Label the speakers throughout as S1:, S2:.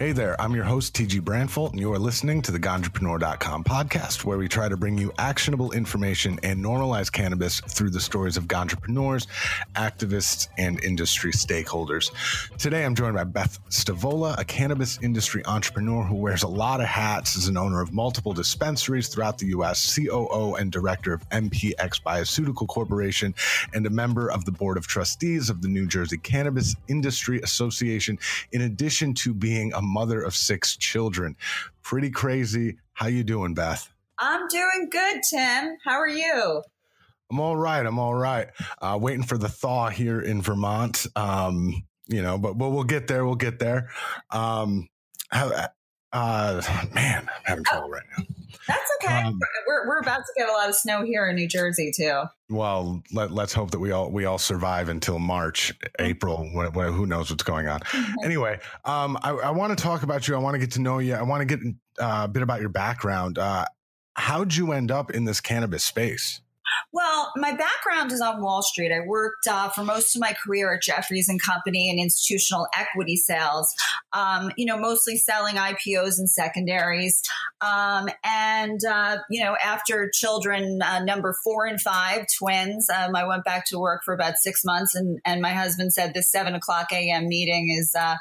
S1: Hey there, I'm your host, TG Branfalt, and you are listening to the Ganjapreneur.com podcast, where we try to bring you actionable information and normalize cannabis through the stories of entrepreneurs, activists, and industry stakeholders. Today, I'm joined by Beth Stavola, a cannabis industry entrepreneur who wears a lot of hats as an owner of multiple dispensaries throughout the U.S., COO and director of MPX Bioceutical Corporation, and a member of the board of trustees of the New Jersey Cannabis Industry Association, in addition to being a mother of six children. Pretty crazy. How you doing, Beth?
S2: I'm doing good, Tim. How are you?
S1: I'm all right. I'm all right. Uh, waiting for the thaw here in Vermont. Um, you know, but but we'll get there. We'll get there. Um, uh, man, I'm having uh, trouble oh, right now.
S2: That's okay. Um, we're, we're about to get a lot of snow here in New Jersey too.
S1: Well, let, let's hope that we all we all survive until March, mm-hmm. April. who knows what's going on? Mm-hmm. anyway, um, I, I want to talk about you. I want to get to know you. I want to get uh, a bit about your background. Uh, how'd you end up in this cannabis space?
S2: Well, my background is on Wall Street. I worked uh, for most of my career at Jefferies and Company in institutional equity sales. Um, you know, mostly selling IPOs and secondaries. Um, and uh, you know, after children uh, number four and five, twins, um, I went back to work for about six months, and and my husband said this seven o'clock a.m. meeting is uh,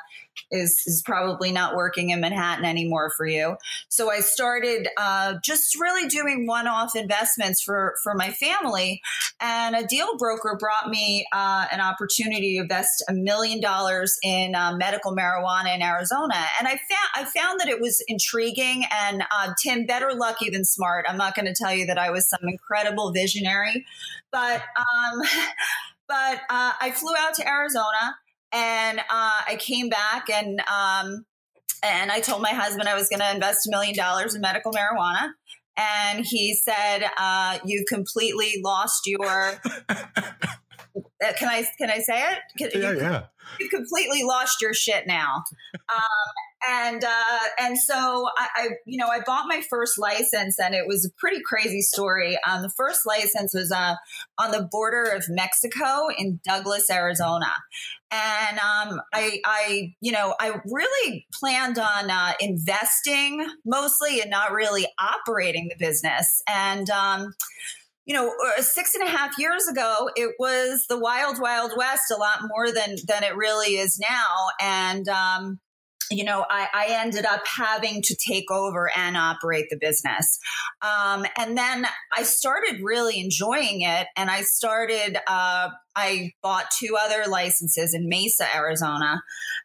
S2: is is probably not working in Manhattan anymore for you. So I started uh, just really doing one off investments for for my family, and a deal broker brought me uh, an opportunity to invest a million dollars in uh, medical marijuana in Arizona, and I found I found that it was intriguing. And uh, Tim, better lucky than smart. I'm not going to tell you that I was some incredible visionary, but um, but uh, I flew out to Arizona and uh, I came back and um, and I told my husband I was going to invest a million dollars in medical marijuana. And he said, uh, "You completely lost your." can I can I say it? Can, yeah, you, yeah. You completely lost your shit now. Um, and uh, and so I, I, you know I bought my first license and it was a pretty crazy story. Um, the first license was uh, on the border of Mexico in Douglas, Arizona, and um, I, I you know I really planned on uh, investing mostly and not really operating the business and. Um, you know, uh, six and a half years ago, it was the wild, wild west a lot more than than it really is now. And um, you know, I, I, ended up having to take over and operate the business. Um, and then I started really enjoying it. And I started uh, I bought two other licenses in Mesa, Arizona,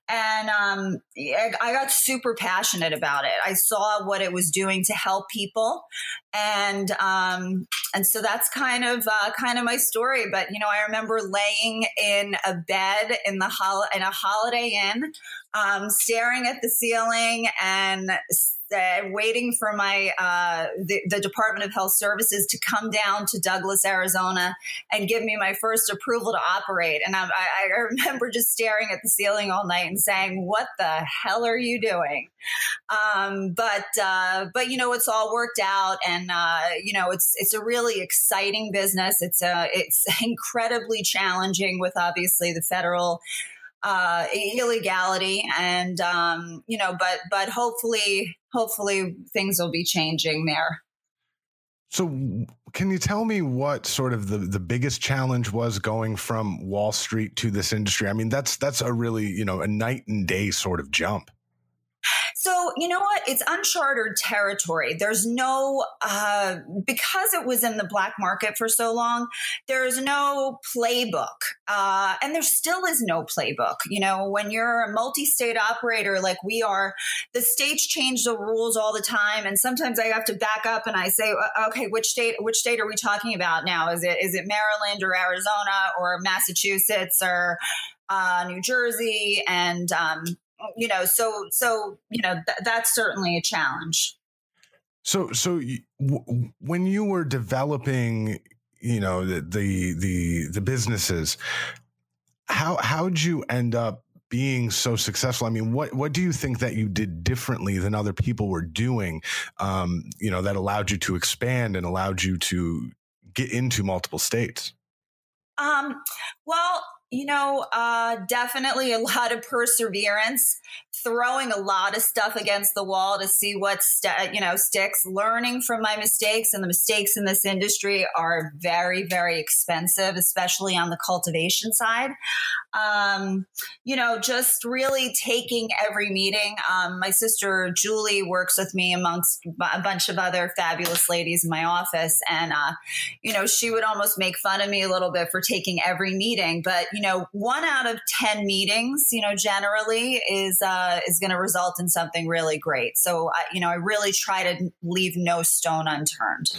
S2: and um, I got super passionate about it. I saw what it was doing to help people, and um, and so that's kind of uh, kind of my story. But you know, I remember laying in a bed in the hol- in a Holiday Inn, um, staring at the ceiling and uh, waiting for my uh, the, the, Department of Health Services to come down to Douglas, Arizona, and give me my first approval to operate. And I, I remember just staring at the ceiling all night and saying, "What the hell are you doing?" Um, but uh, but you know, it's all worked out, and uh, you know, it's it's a really exciting business. It's a uh, it's incredibly challenging with obviously the federal. Uh, illegality and um, you know but but hopefully hopefully things will be changing there.
S1: So, can you tell me what sort of the, the biggest challenge was going from Wall Street to this industry? I mean, that's that's a really you know a night and day sort of jump.
S2: So, you know what? It's uncharted territory. There's no, uh, because it was in the black market for so long, there's no playbook. Uh, and there still is no playbook. You know, when you're a multi state operator like we are, the states change the rules all the time. And sometimes I have to back up and I say, okay, which state, which state are we talking about now? Is it, is it Maryland or Arizona or Massachusetts or, uh, New Jersey and um, you know so so you know th- that's certainly a challenge
S1: so so when you were developing you know the the the, the businesses how how'd you end up being so successful i mean what what do you think that you did differently than other people were doing um, you know that allowed you to expand and allowed you to get into multiple states
S2: um, well you know, uh, definitely a lot of perseverance throwing a lot of stuff against the wall to see what st- you know sticks learning from my mistakes and the mistakes in this industry are very very expensive especially on the cultivation side um, you know just really taking every meeting um, my sister julie works with me amongst a bunch of other fabulous ladies in my office and uh, you know she would almost make fun of me a little bit for taking every meeting but you know one out of 10 meetings you know generally is uh, uh, is going to result in something really great. So, I, you know, I really try to leave no stone unturned.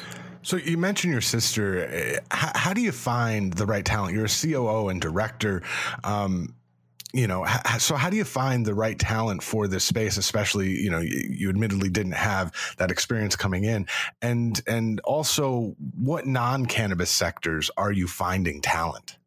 S1: So, you mentioned your sister. How, uh, how do you find the right talent? You're a COO and director. Um, you know, so how do you find the right talent for this space? Especially, you know, you admittedly didn't have that experience coming in, and and also, what non cannabis sectors are you finding talent?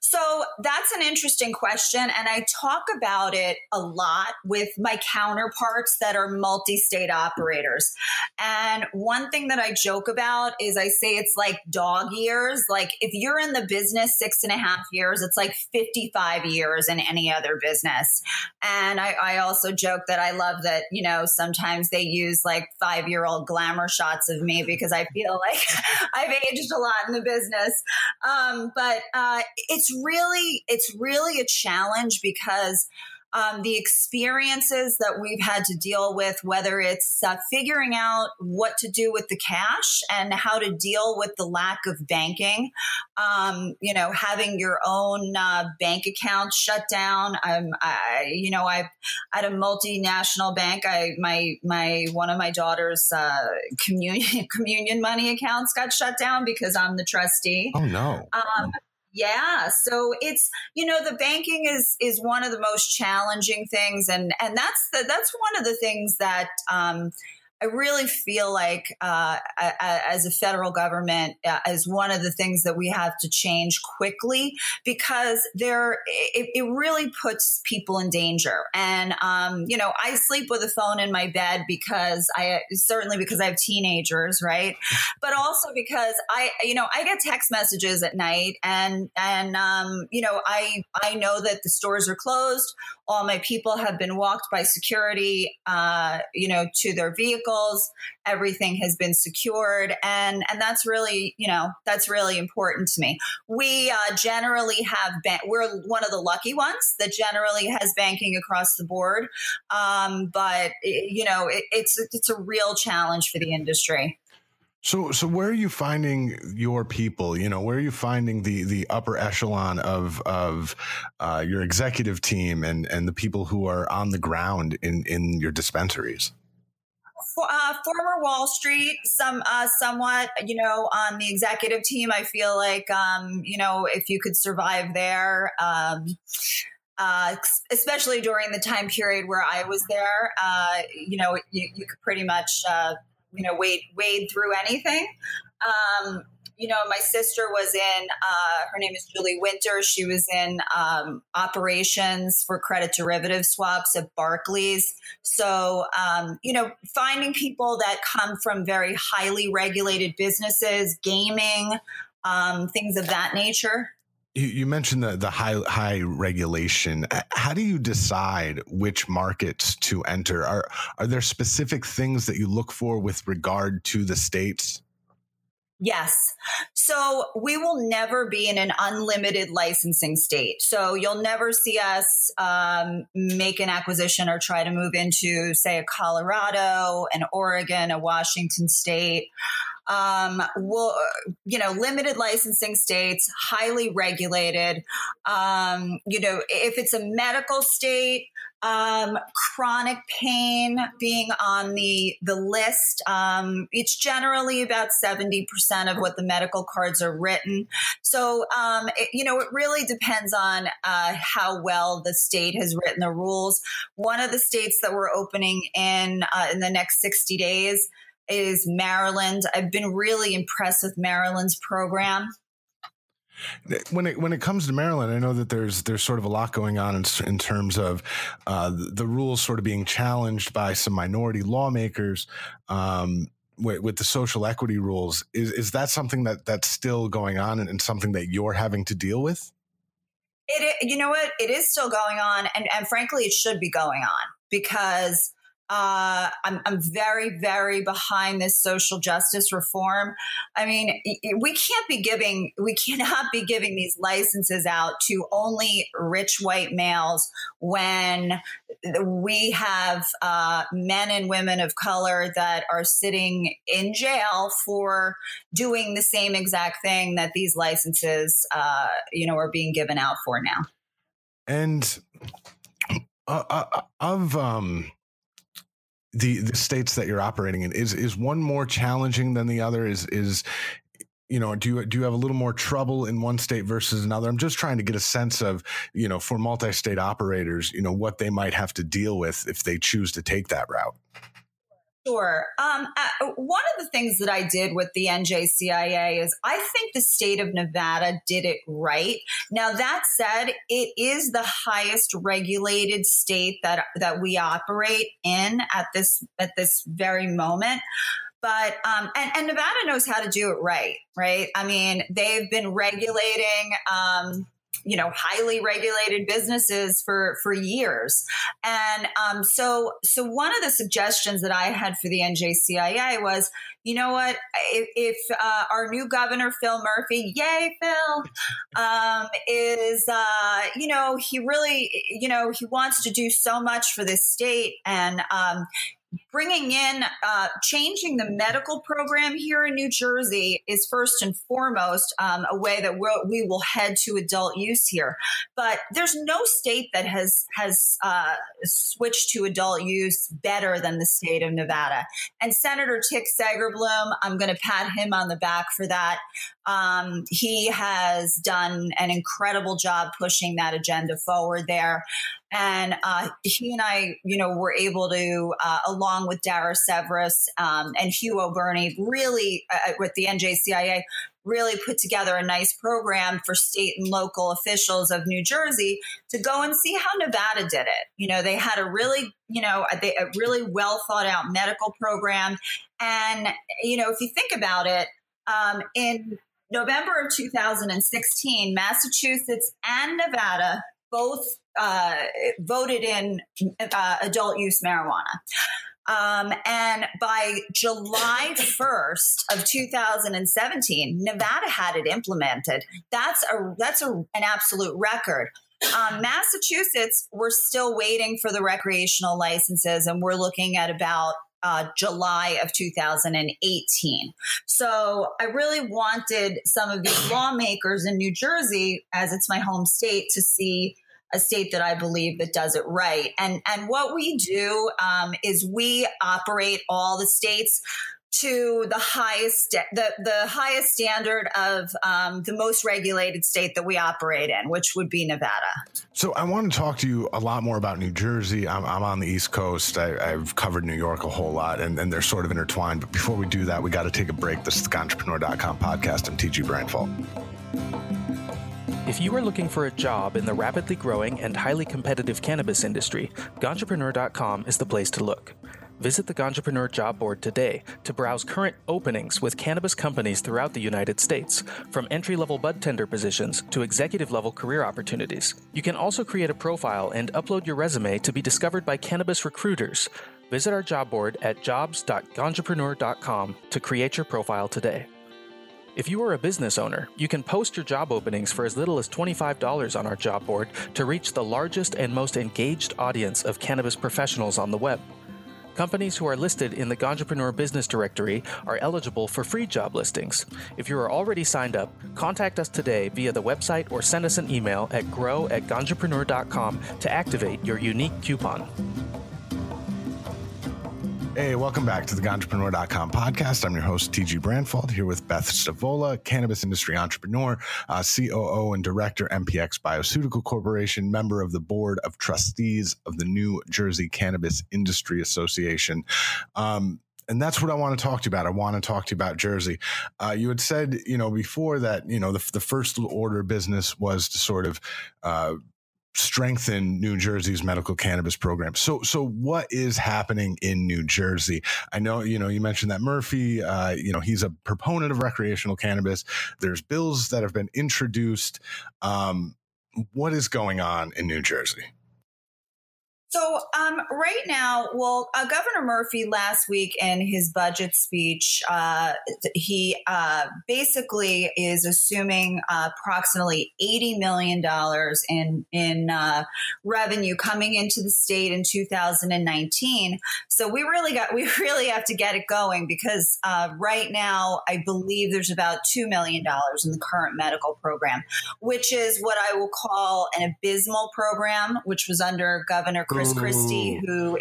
S2: So that's an interesting question. And I talk about it a lot with my counterparts that are multi state operators. And one thing that I joke about is I say it's like dog years. Like if you're in the business six and a half years, it's like 55 years in any other business. And I, I also joke that I love that, you know, sometimes they use like five year old glamour shots of me because I feel like I've aged a lot in the business. Um, but, uh, it's really it's really a challenge because um, the experiences that we've had to deal with, whether it's uh, figuring out what to do with the cash and how to deal with the lack of banking, um, you know, having your own uh, bank account shut down. Um, I, you know, I at a multinational bank, I my my one of my daughter's uh, communion communion money accounts got shut down because I'm the trustee.
S1: Oh no. Um,
S2: yeah, so it's you know the banking is is one of the most challenging things, and and that's the, that's one of the things that um, I really feel like, uh, as a federal government, uh, is one of the things that we have to change quickly because there it, it really puts people in danger. And um, you know, I sleep with a phone in my bed because I certainly because I have teenagers, right? But also because I, you know, I get text messages at night, and and um, you know, I I know that the stores are closed all my people have been walked by security, uh, you know, to their vehicles. Everything has been secured, and and that's really, you know, that's really important to me. We uh, generally have we're one of the lucky ones that generally has banking across the board, um, but eh, you know, it, it's it's a real challenge for the industry.
S1: So, so where are you finding your people? You know, where are you finding the the upper echelon of of uh, your executive team and and the people who are on the ground in in your dispensaries?
S2: Uh, former Wall Street, some uh, somewhat, you know, on the executive team. I feel like, um, you know, if you could survive there. Um, uh, especially during the time period where I was there, uh, you know, you, you could pretty much uh, you know wade wade through anything. Um, you know, my sister was in, uh, her name is Julie Winter. She was in um, operations for credit derivative swaps at Barclays. So, um, you know, finding people that come from very highly regulated businesses, gaming, um, things of that nature.
S1: You mentioned the, the high high regulation. How do you decide which markets to enter? Are are there specific things that you look for with regard to the states?
S2: Yes. So we will never be in an unlimited licensing state. So you'll never see us um, make an acquisition or try to move into, say, a Colorado, an Oregon, a Washington state um, will, you know, limited licensing states, highly regulated. Um, you know, if it's a medical state, um, chronic pain being on the the list. Um, it's generally about seventy percent of what the medical cards are written. So um, it, you know it really depends on uh, how well the state has written the rules. One of the states that we're opening in uh, in the next sixty days is Maryland. I've been really impressed with Maryland's program.
S1: When it when it comes to Maryland, I know that there's there's sort of a lot going on in, in terms of uh, the rules sort of being challenged by some minority lawmakers um, with, with, the social equity rules. Is is that something that that's still going on and, and something that you're having to deal with?
S2: It you know what it is still going on, and and frankly, it should be going on because uh, I'm, I'm very, very behind this social justice reform. I mean, we can't be giving, we cannot be giving these licenses out to only rich white males when we have uh, men and women of color that are sitting in jail for doing the same exact thing that these licenses, uh, you know, are being given out for now.
S1: And uh, uh of um the the states that you're operating in is is one more challenging than the other is is you know do you do you have a little more trouble in one state versus another i'm just trying to get a sense of you know for multi-state operators you know what they might have to deal with if they choose to take that route
S2: Sure. Um, uh, one of the things that I did with the NJCIA is I think the state of Nevada did it right. Now that said, it is the highest regulated state that that we operate in at this at this very moment but um, and, and nevada knows how to do it right right i mean they've been regulating um, you know highly regulated businesses for for years and um, so so one of the suggestions that i had for the njcia was you know what if, if uh, our new governor phil murphy yay phil um, is uh, you know he really you know he wants to do so much for this state and um, bringing in, uh, changing the medical program here in New Jersey is first and foremost um, a way that we'll, we will head to adult use here. But there's no state that has has uh, switched to adult use better than the state of Nevada. And Senator Tick Segerblom, I'm going to pat him on the back for that. Um, he has done an incredible job pushing that agenda forward there. And uh, he and I, you know, were able to, uh, along with Dara Severus um, and Hugh O'Beirne, really uh, uh, with the NJCIA, really put together a nice program for state and local officials of New Jersey to go and see how Nevada did it. You know, they had a really, you know, a, a really well thought out medical program. And, you know, if you think about it, um, in November of 2016, Massachusetts and Nevada both uh, voted in uh, adult use marijuana. Um, and by July 1st of 2017, Nevada had it implemented. That's a that's a, an absolute record. Um, Massachusetts, we're still waiting for the recreational licenses, and we're looking at about uh, July of 2018. So I really wanted some of these lawmakers in New Jersey, as it's my home state, to see a state that I believe that does it right. And and what we do um, is we operate all the states to the highest the, the highest standard of um, the most regulated state that we operate in, which would be Nevada.
S1: So I want to talk to you a lot more about New Jersey. I'm, I'm on the East Coast. I, have covered New York a whole lot, and, and, they're sort of intertwined. But before we do that, we got to take a break. This is the Ganjapreneur.com podcast. I'm TG Branfalt.
S3: If you are looking for a job in the rapidly growing and highly competitive cannabis industry, Ganjapreneur.com is the place to look. Visit the Ganjapreneur Job Board today to browse current openings with cannabis companies throughout the United States, from entry level bud tender positions to executive level career opportunities. You can also create a profile and upload your resume to be discovered by cannabis recruiters. Visit our job board at jobs.ganjapreneur.com to create your profile today. If you are a business owner, you can post your job openings for as little as $25 on our job board to reach the largest and most engaged audience of cannabis professionals on the web. Companies who are listed in the Ganjapreneur Business Directory are eligible for free job listings. If you are already signed up, contact us today via the website or send us an email at grow at to activate your unique coupon.
S1: Hey, welcome back to the Ganjapreneur.com podcast. I'm your host, TG Branfalt, here with Beth Stavola, cannabis industry entrepreneur, uh, COO and director, MPX Bioceutical Corporation, member of the board of trustees of the New Jersey Cannabis Industry Association. Um, and that's what I want to talk to you about. I want to talk to you about Jersey. Uh, you had said, you know, before that, you know, the, the first order business was to sort of uh, strengthen New Jersey's medical cannabis program. So, so what is happening in New Jersey? I know you know you mentioned that Murphy. Uh, you know he's a proponent of recreational cannabis. There's bills that have been introduced. Um, what is going on in New Jersey?
S2: So, um, right now, well, uh, Governor Murphy last week in his budget speech, uh, he uh, basically is assuming uh, approximately eighty million dollars in in uh, revenue coming into the state in 2019. So we really got we really have to get it going because uh, right now, I believe there's about two million dollars in the current medical program, which is what I will call an abysmal program, which was under Governor. Chris Christie, who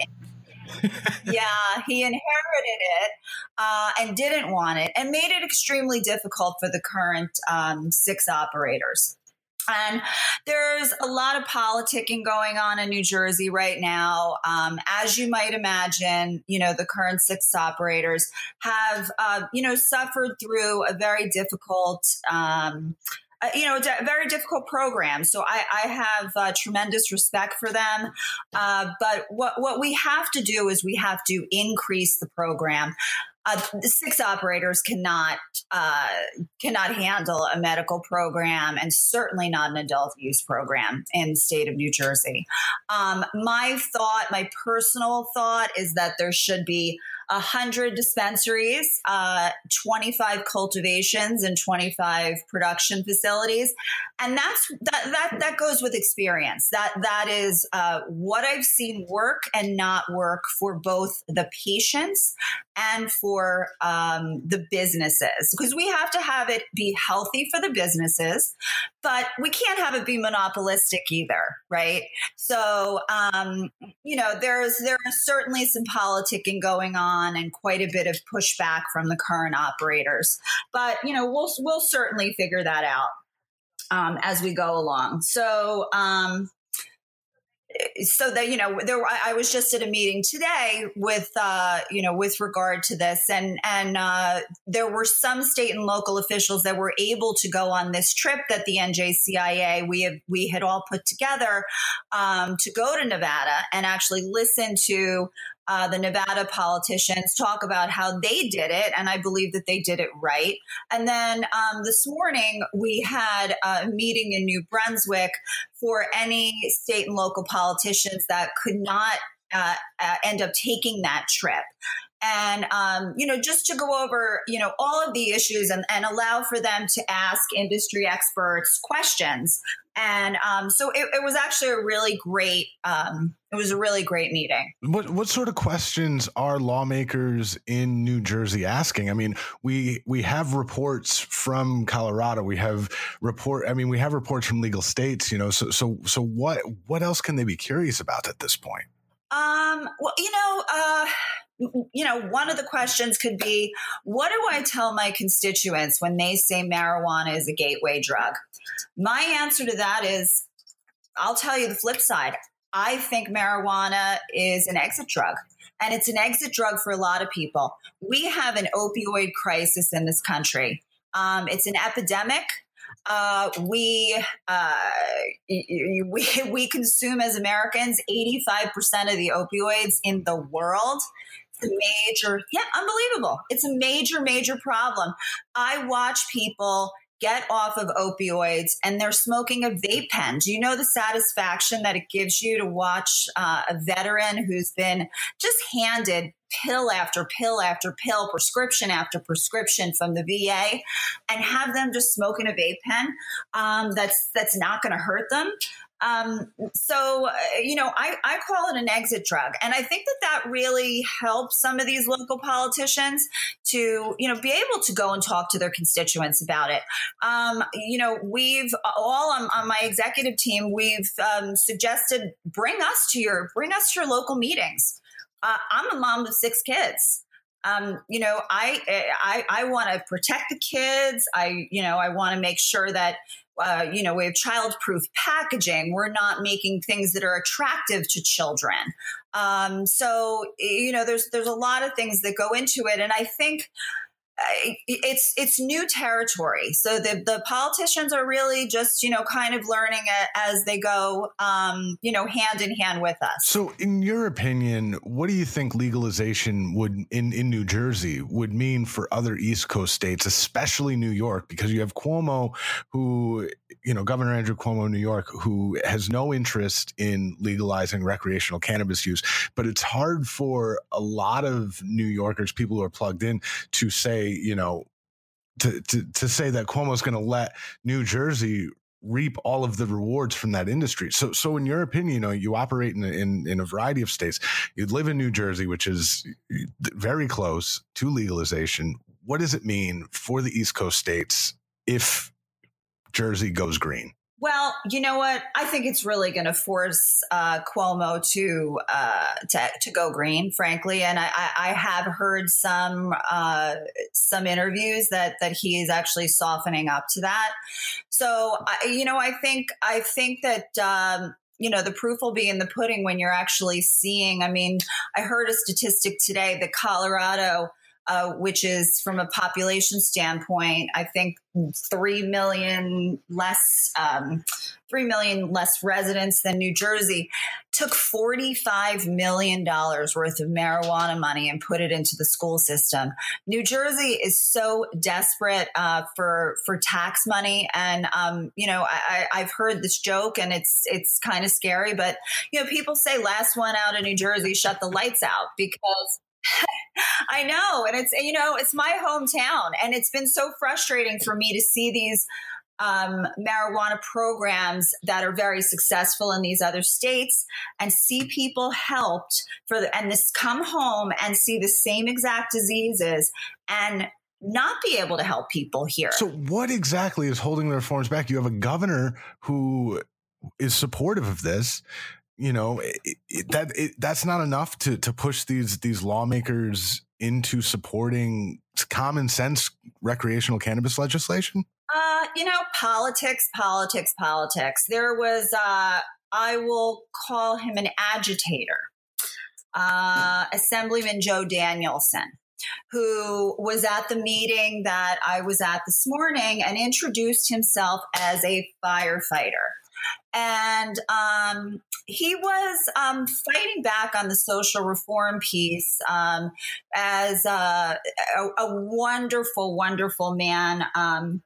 S2: yeah, he inherited it uh, and didn't want it and made it extremely difficult for the current um, six operators. And there's a lot of politicking going on in New Jersey right now. Um, as you might imagine, you know, the current six operators have, uh, you know, suffered through a very difficult. Um, uh, you know, a very difficult program. So I, I have uh, tremendous respect for them. Uh, but what, what we have to do is we have to increase the program. Uh, six operators cannot uh, cannot handle a medical program, and certainly not an adult use program in the state of New Jersey. Um, my thought, my personal thought, is that there should be 100 dispensaries, uh, 25 cultivations, and 25 production facilities. And that's that, that, that goes with experience. That, that is uh, what I've seen work and not work for both the patients and for um, the businesses. Because we have to have it be healthy for the businesses, but we can't have it be monopolistic either, right? So, um, you know, there's there is certainly some politicking going on on and quite a bit of pushback from the current operators. But you know, we'll we'll certainly figure that out um, as we go along. So. Um, so that you know there I was just at a meeting today with uh you know with regard to this and and uh there were some state and local officials that were able to go on this trip that the NJCIA we have we had all put together um to go to Nevada and actually listen to uh, the Nevada politicians talk about how they did it, and I believe that they did it right. And then um, this morning we had a meeting in New Brunswick for any state and local politicians that could not uh, uh, end up taking that trip and um, you know just to go over you know all of the issues and, and allow for them to ask industry experts questions and um, so it, it, was actually a really great um, it was a really great meeting
S1: what, what sort of questions are lawmakers in new jersey asking i mean we we have reports from colorado we have report i mean we have reports from legal states you know so so so what what else can they be curious about at this point
S2: um, well, you know, uh, you know, one of the questions could be what do I tell my constituents when they say marijuana is a gateway drug? My answer to that is I'll tell you the flip side. I think marijuana is an exit drug, and it's an exit drug for a lot of people. We have an opioid crisis in this country, um, it's an epidemic uh, we uh, we we consume as Americans 85% of the opioids in the world. It's a major, yeah, unbelievable. It's a major, major problem. I watch people get off of opioids and they're smoking a vape pen. Do you know the satisfaction that it gives you to watch uh, a veteran who's been just handed pill after pill after pill, prescription after prescription from the VA, and have them just smoking a vape pen um, that's that's not going to hurt them? Um, so, uh, you know, I, I call it an exit drug. And I think that that really helps some of these local politicians to, you know, be able to go and talk to their constituents about it. Um, you know, we've all on, on my executive team, we've um, suggested bring us to your, bring us to your local meetings. Uh, I'm a mom of six kids. Um, you know, I I, I want to protect the kids. I you know I want to make sure that uh, you know, we have childproof packaging. We're not making things that are attractive to children. Um, so you know, there's there's a lot of things that go into it, and I think it's it's new territory. So the the politicians are really just you know kind of learning it as they go, um, you know, hand in hand with us.
S1: So, in your opinion, what do you think legalization would in in New Jersey would mean for other East Coast states, especially New York, because you have Cuomo, who you know Governor Andrew Cuomo in New York, who has no interest in legalizing recreational cannabis use, but it's hard for a lot of New Yorkers, people who are plugged in, to say you know, to to to say that Cuomo's going to let New Jersey reap all of the rewards from that industry. So, so in your opinion, you know, you operate in, in, in a variety of states. You live in New Jersey, which is very close to legalization. What does it mean for the East Coast states if Jersey goes green?
S2: Well, you know what? I think it's really going to force uh, Cuomo to, uh, to to go green, frankly. And I, I have heard some uh, some interviews that that he is actually softening up to that. So, I, you know, I think I think that um, you know the proof will be in the pudding when you're actually seeing. I mean, I heard a statistic today that Colorado uh, which is from a population standpoint, I think three million less, um, three million less residents than New Jersey, took forty-five million dollars worth of marijuana money and put it into the school system. New Jersey is so desperate uh, for for tax money, and um, you know I, have heard this joke, and it's it's kind of scary, but you know people say last one out of New Jersey shut the lights out because I know. And it's, you know, it's my hometown. And it's been so frustrating for me to see these um, marijuana programs that are very successful in these other states and see people helped for the, and this come home and see the same exact diseases and not be able to help people here.
S1: So what exactly is holding the reforms back? You have a governor who is supportive of this, you know it, it, that it, that's not enough to to push these these lawmakers into supporting common sense recreational cannabis legislation? Uh,
S2: you know, politics, politics, politics. There was uh, I will call him an agitator, uh, Assemblyman Joe Danielsen. Who was at the meeting that I was at this morning and introduced himself as a firefighter and um, he was um, fighting back on the social reform piece um, as a, a, a, wonderful, wonderful man. Um,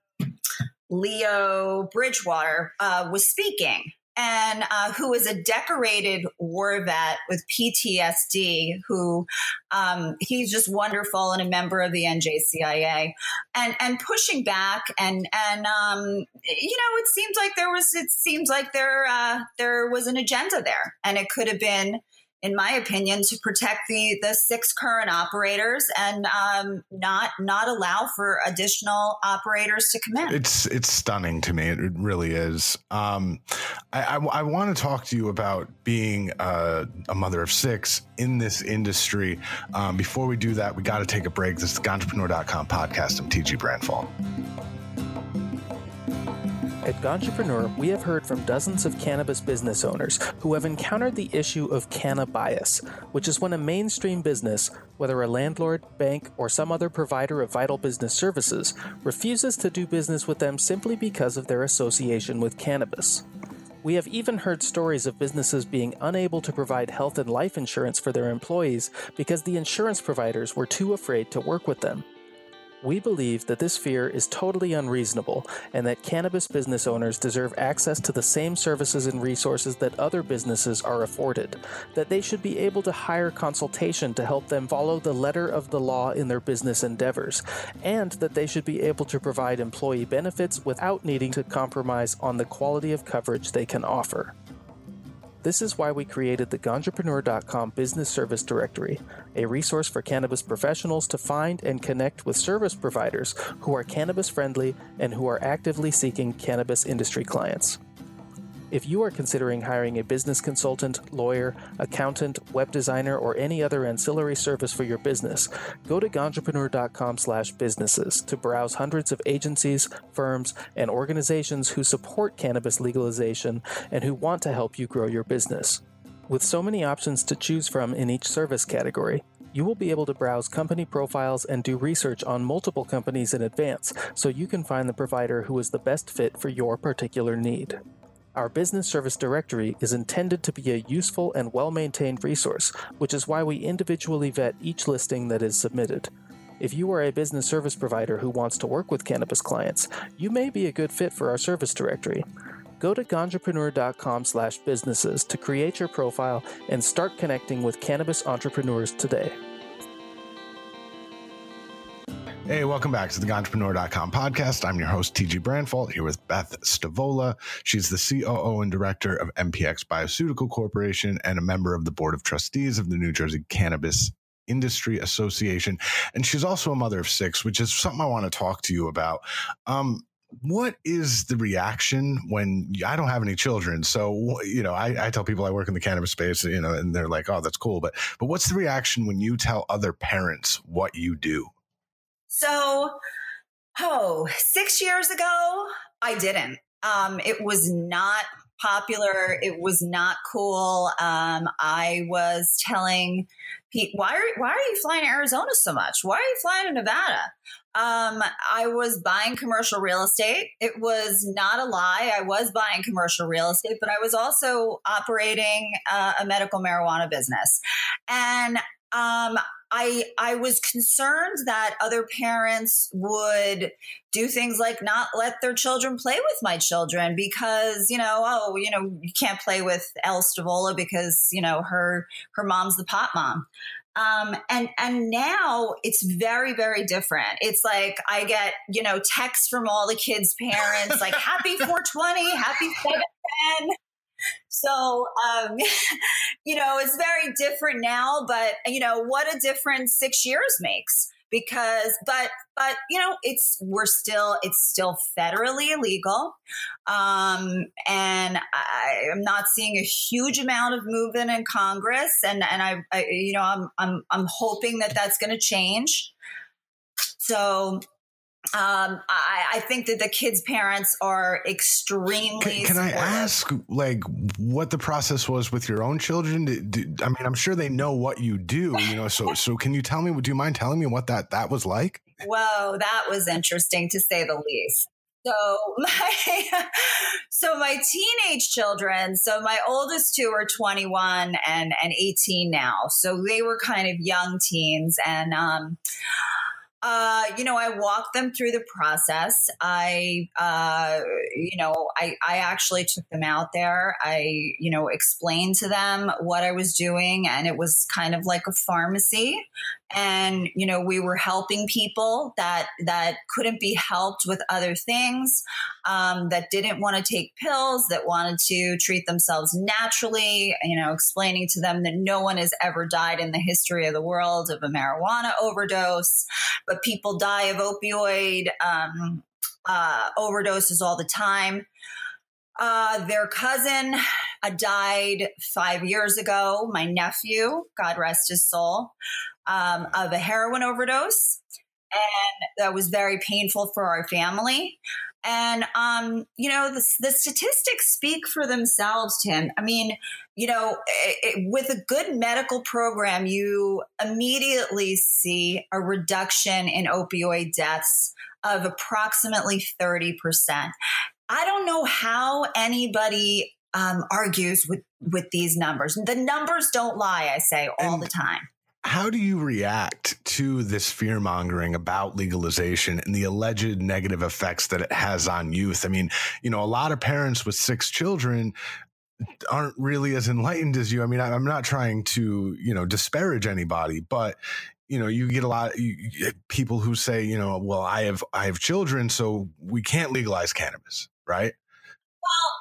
S2: Leo Bridgewater uh, was speaking and uh, who is a decorated war vet with PTSD. Who um, he's just wonderful and a member of the NJCIA, and and pushing back and and um, you know it seems like there was it seems like there uh, there was an agenda there, and it could have been in my opinion, to protect the the six current operators and um, not not allow for additional operators to come
S1: in. It's it's stunning to me. It really is. Um, I, I, I want to talk to you about being a, uh, a, mother of six in this industry. Um, before we do that, we got to take a break. This is the Ganjapreneur.com podcast. I'm TG Branfalt.
S3: At Ganjapreneur, we have heard from dozens of cannabis business owners who have encountered the issue of canna bias, which is when a mainstream business, whether a landlord, bank, or some other provider of vital business services, refuses to do business with them simply because of their association with cannabis. We have even heard stories of businesses being unable to provide health and life insurance for their employees because the insurance providers were too afraid to work with them we believe that this fear is totally unreasonable and that cannabis business owners deserve access to the same services and resources that other businesses are afforded, that they should be able to hire consultation to help them follow the letter of the law in their business endeavors, and that they should be able to provide employee benefits without needing to compromise on the quality of coverage they can offer. This is why we created the Ganjapreneur.com Business Service Directory, a resource for cannabis professionals to find and connect with service providers who are cannabis friendly and who are actively seeking cannabis industry clients. If you are considering hiring a business consultant, lawyer, accountant, web designer, or any other ancillary service for your business, go to ganjapreneur.com/businesses to browse hundreds of agencies, firms, and organizations who support cannabis legalization and who want to help you grow your business. With so many options to choose from in each service category, you will be able to browse company profiles and do research on multiple companies in advance so you can find the provider who is the best fit for your particular need. Our business service directory is intended to be a useful and well maintained resource, which is why we individually vet each listing that is submitted. If you are a business service provider who wants to work with cannabis clients, you may be a good fit for our service directory. Go to ganjapreneurcom slash businesses to create your profile and start connecting with cannabis entrepreneurs today.
S1: Hey, welcome back to the Ganjapreneur.com podcast. I'm your host, TG Branfalt, here with Beth Stavola. She's the COO and director of MPX Bioceutical Corporation and a member of the Board of Trustees of the New Jersey Cannabis Industry Association. And she's also a mother of six, which is something I want to talk to you about. Um, what is the reaction when I don't have any children? So you know, I, I, tell people I work in the cannabis space, you know, and they're like, "Oh, that's cool," but but what's the reaction when you tell other parents what you do?
S2: So, oh, six years ago, I didn't. Um, it was not popular. It was not cool. Um, I was telling Pete, why are, why are you flying to Arizona so much? Why are you flying to Nevada? Um, I was buying commercial real estate. It was not a lie. I was buying commercial real estate, but I was also operating uh, a medical marijuana business. And um, I I was concerned that other parents would do things like not let their children play with my children because you know oh you know you can't play with El Stavola because you know her her mom's the pot mom. Um, and and now it's very very different. It's like I get you know texts from all the kids' parents like happy 420, happy 710. So, um, you know, it's very different now, but you know, what a difference six years makes because but but you know it's we're still it's still federally illegal um, and I, am not seeing a huge amount of movement in congress and and i, I you know i'm i'm i'm hoping that that's going to change so um, I, I, think that the kids' parents are extremely. Can,
S1: can I
S2: ask,
S1: like, what the process was with your own children? Do, do, I mean, I'm sure they know what you do, you know. So, so can you tell me? Do you mind telling me what that that was like?
S2: Whoa, that was interesting to say the least. So my so my teenage children, so my oldest two are 21 and and 18 now. So they were kind of young teens and um uh, you know, I walked them through the process. I, uh, you know, I, I actually took them out there. I, you know, explained to them what I was doing, and it was kind of like a pharmacy. And you know, we were helping people that that couldn't be helped with other things, um, that didn't want to take pills, that wanted to treat themselves naturally. You know, explaining to them that no one has ever died in the history of the world of a marijuana overdose but people die of opioid um, uh, overdoses all the time. Uh, their cousin uh, died five years ago, my nephew, God rest his soul, um, of a heroin overdose. And that was very painful for our family. And, um, you know, the, the statistics speak for themselves, Tim. I mean, you know, it, it, with a good medical program, you immediately see a reduction in opioid deaths of approximately 30%. I don't know how anybody um, argues with with these numbers. The numbers don't lie, I say all and, the time.
S1: How do you react to this fear mongering about legalization and the alleged negative effects that it has on youth? I mean, you know, a lot of parents with six children aren't really as enlightened as you. I mean, I, am not trying to, you know, disparage anybody, but you know, you get a lot of people who say, you know, well, I have I have children, so we can't legalize cannabis, right?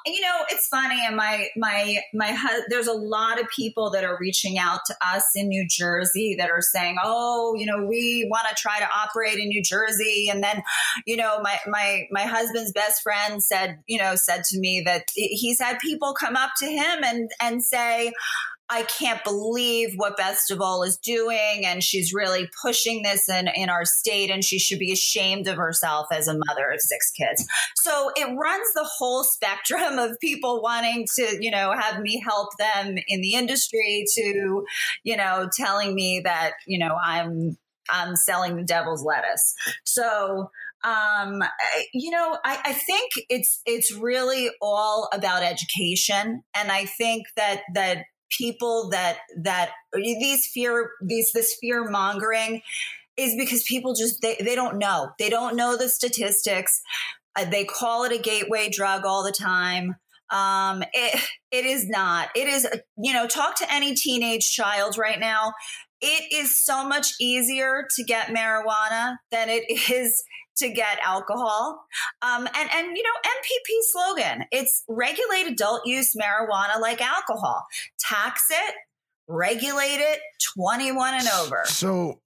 S2: you know, it's funny. And my, my, my, hu- there's a lot of people that are reaching out to us in New Jersey that are saying, oh, you know, we want to try to operate in New Jersey. And then, you know, my, my, my husband's best friend said, you know, said to me that he's had people come up to him and, and say, I can't believe what Beth Stavola is doing, and she's really pushing this in, in our state, and she should be ashamed of herself as a mother of six kids. So it runs the whole spectrum of people wanting to, you know, have me help them in the industry to, you know, telling me that, you know, I'm I'm selling the devil's lettuce. So um, you know, I, I, think it's it's really all about education, and I think that that people that that these fear these this fear mongering is because people just they, they don't know they don't know the statistics uh, they call it a gateway drug all the time um, it, it is not it is uh, you know talk to any teenage child right now it is so much easier to get marijuana than it is to get alcohol. Um, and, and, you know, MPP slogan it's regulate adult use marijuana like alcohol, tax it, regulate it 21 and over.
S1: So,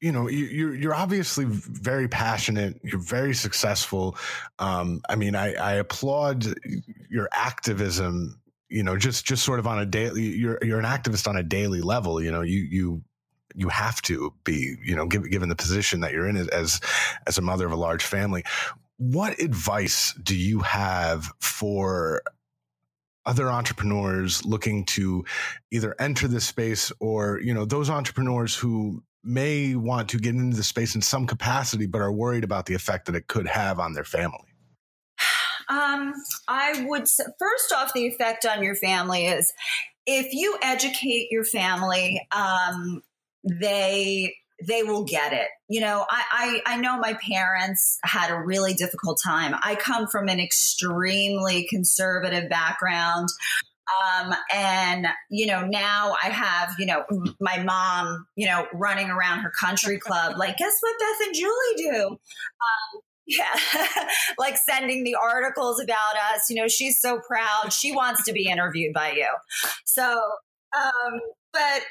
S1: you know, you, you're obviously very passionate. You're very successful. Um, I mean, I, I applaud your activism you know just just sort of on a daily you're you're an activist on a daily level you know you you you have to be, you know, given, given the position that you're in as as a mother of a large family. What advice do you have for other entrepreneurs looking to either enter this space or, you know, those entrepreneurs who may want to get into the space in some capacity but are worried about the effect that it could have on their family?
S2: Um, I would first off, the effect on your family is if you educate your family um, they they will get it. You know, I, I, I know my parents had a really difficult time. I come from an extremely conservative background. Um, and you know, now I have, you know, my mom, you know, running around her country club, like, guess what Beth and Julie do? Um, yeah, like sending the articles about us. You know, she's so proud. She wants to be interviewed by you. So, um, but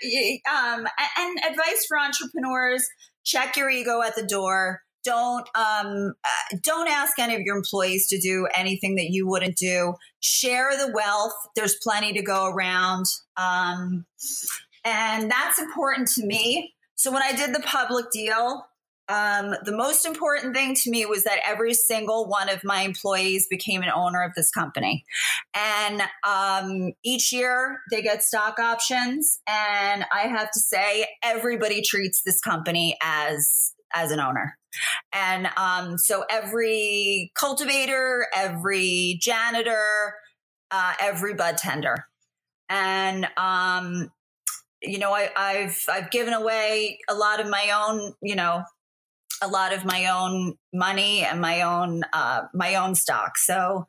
S2: um, and, advice for entrepreneurs: check your ego at the door. Don't um, uh, don't ask any of your employees to do anything that you wouldn't do. Share the wealth. There's plenty to go around, um, and that's important to me. So when I did the public deal, um, the most important thing to me was that every single one of my employees became an owner of this company. And um, each year they get stock options. And I have to say, everybody treats this company as as an owner. And um, so every cultivator, every janitor, uh, every bud tender. And um, you know, I, have I've given away a lot of my own, you know, a lot of my own money and my own uh, my own stock. So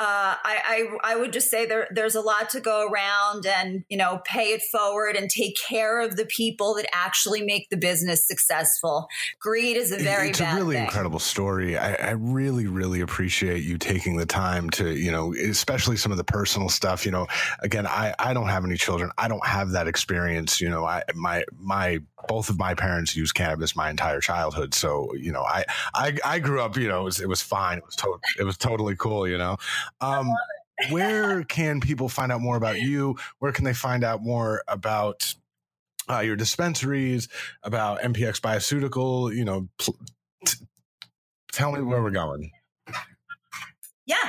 S2: uh, I, I, I would just say there there's a lot to go around, and you know, pay it forward and take care of the people that actually make the business successful. Greed is a very it's a
S1: really thing. incredible story. I, I, really really appreciate you taking the time to you know, especially some of the personal stuff. You know, again, I I don't have any children. I don't have that experience. You know, I my my both of my parents used cannabis my entire childhood. So, you know, I, I, I grew up, you know, it was, it was fine. It was, it was totally cool, you know. Um, where can people find out more about you? Where can they find out more about uh, your dispensaries, about MPX Bioceutical? You know, pl- t- tell me where we're going.
S2: Yeah.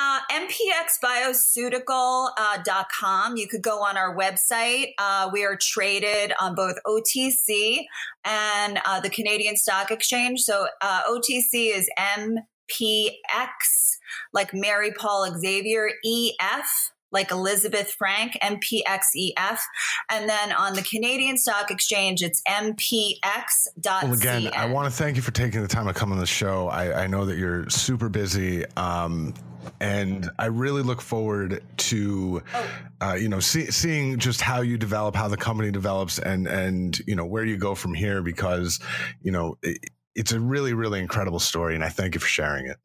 S2: Uh, MPXBioceutical.com. Uh, you could go on our website. Uh, we are traded on both OTC and uh, the Canadian Stock Exchange. So uh, OTC is MPX, like Mary Paul Xavier, EF, like Elizabeth Frank, MPXEF. And then on the Canadian Stock Exchange, it's MPX
S1: Well, again, I want to thank you for taking the time to come on the show. I, I know that you're super busy. Um, and I really look forward to, uh, you know, see, seeing just how you develop, how the company develops, and and you know where you go from here. Because, you know, it, it's a really really incredible story, and I thank you for sharing it.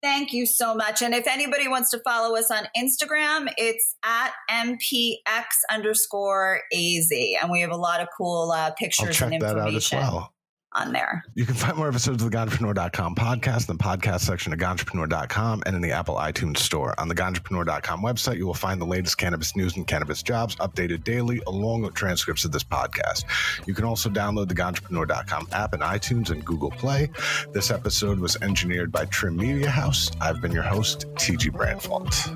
S2: Thank you so much. And if anybody wants to follow us on Instagram, it's at mpx underscore az, and we have a lot of cool uh, pictures I'll check and information. That out as well on there.
S1: You can find more episodes of the Ganjapreneur.com podcast in the podcast section of Ganjapreneur.com and in the Apple iTunes store. On the Ganjapreneur.com website, you will find the latest cannabis news and cannabis jobs updated daily, along with transcripts of this podcast. You can also download the Ganjapreneur.com app in iTunes and Google Play. This episode was engineered by Trim Media House. I've been your host, TG Branfalt.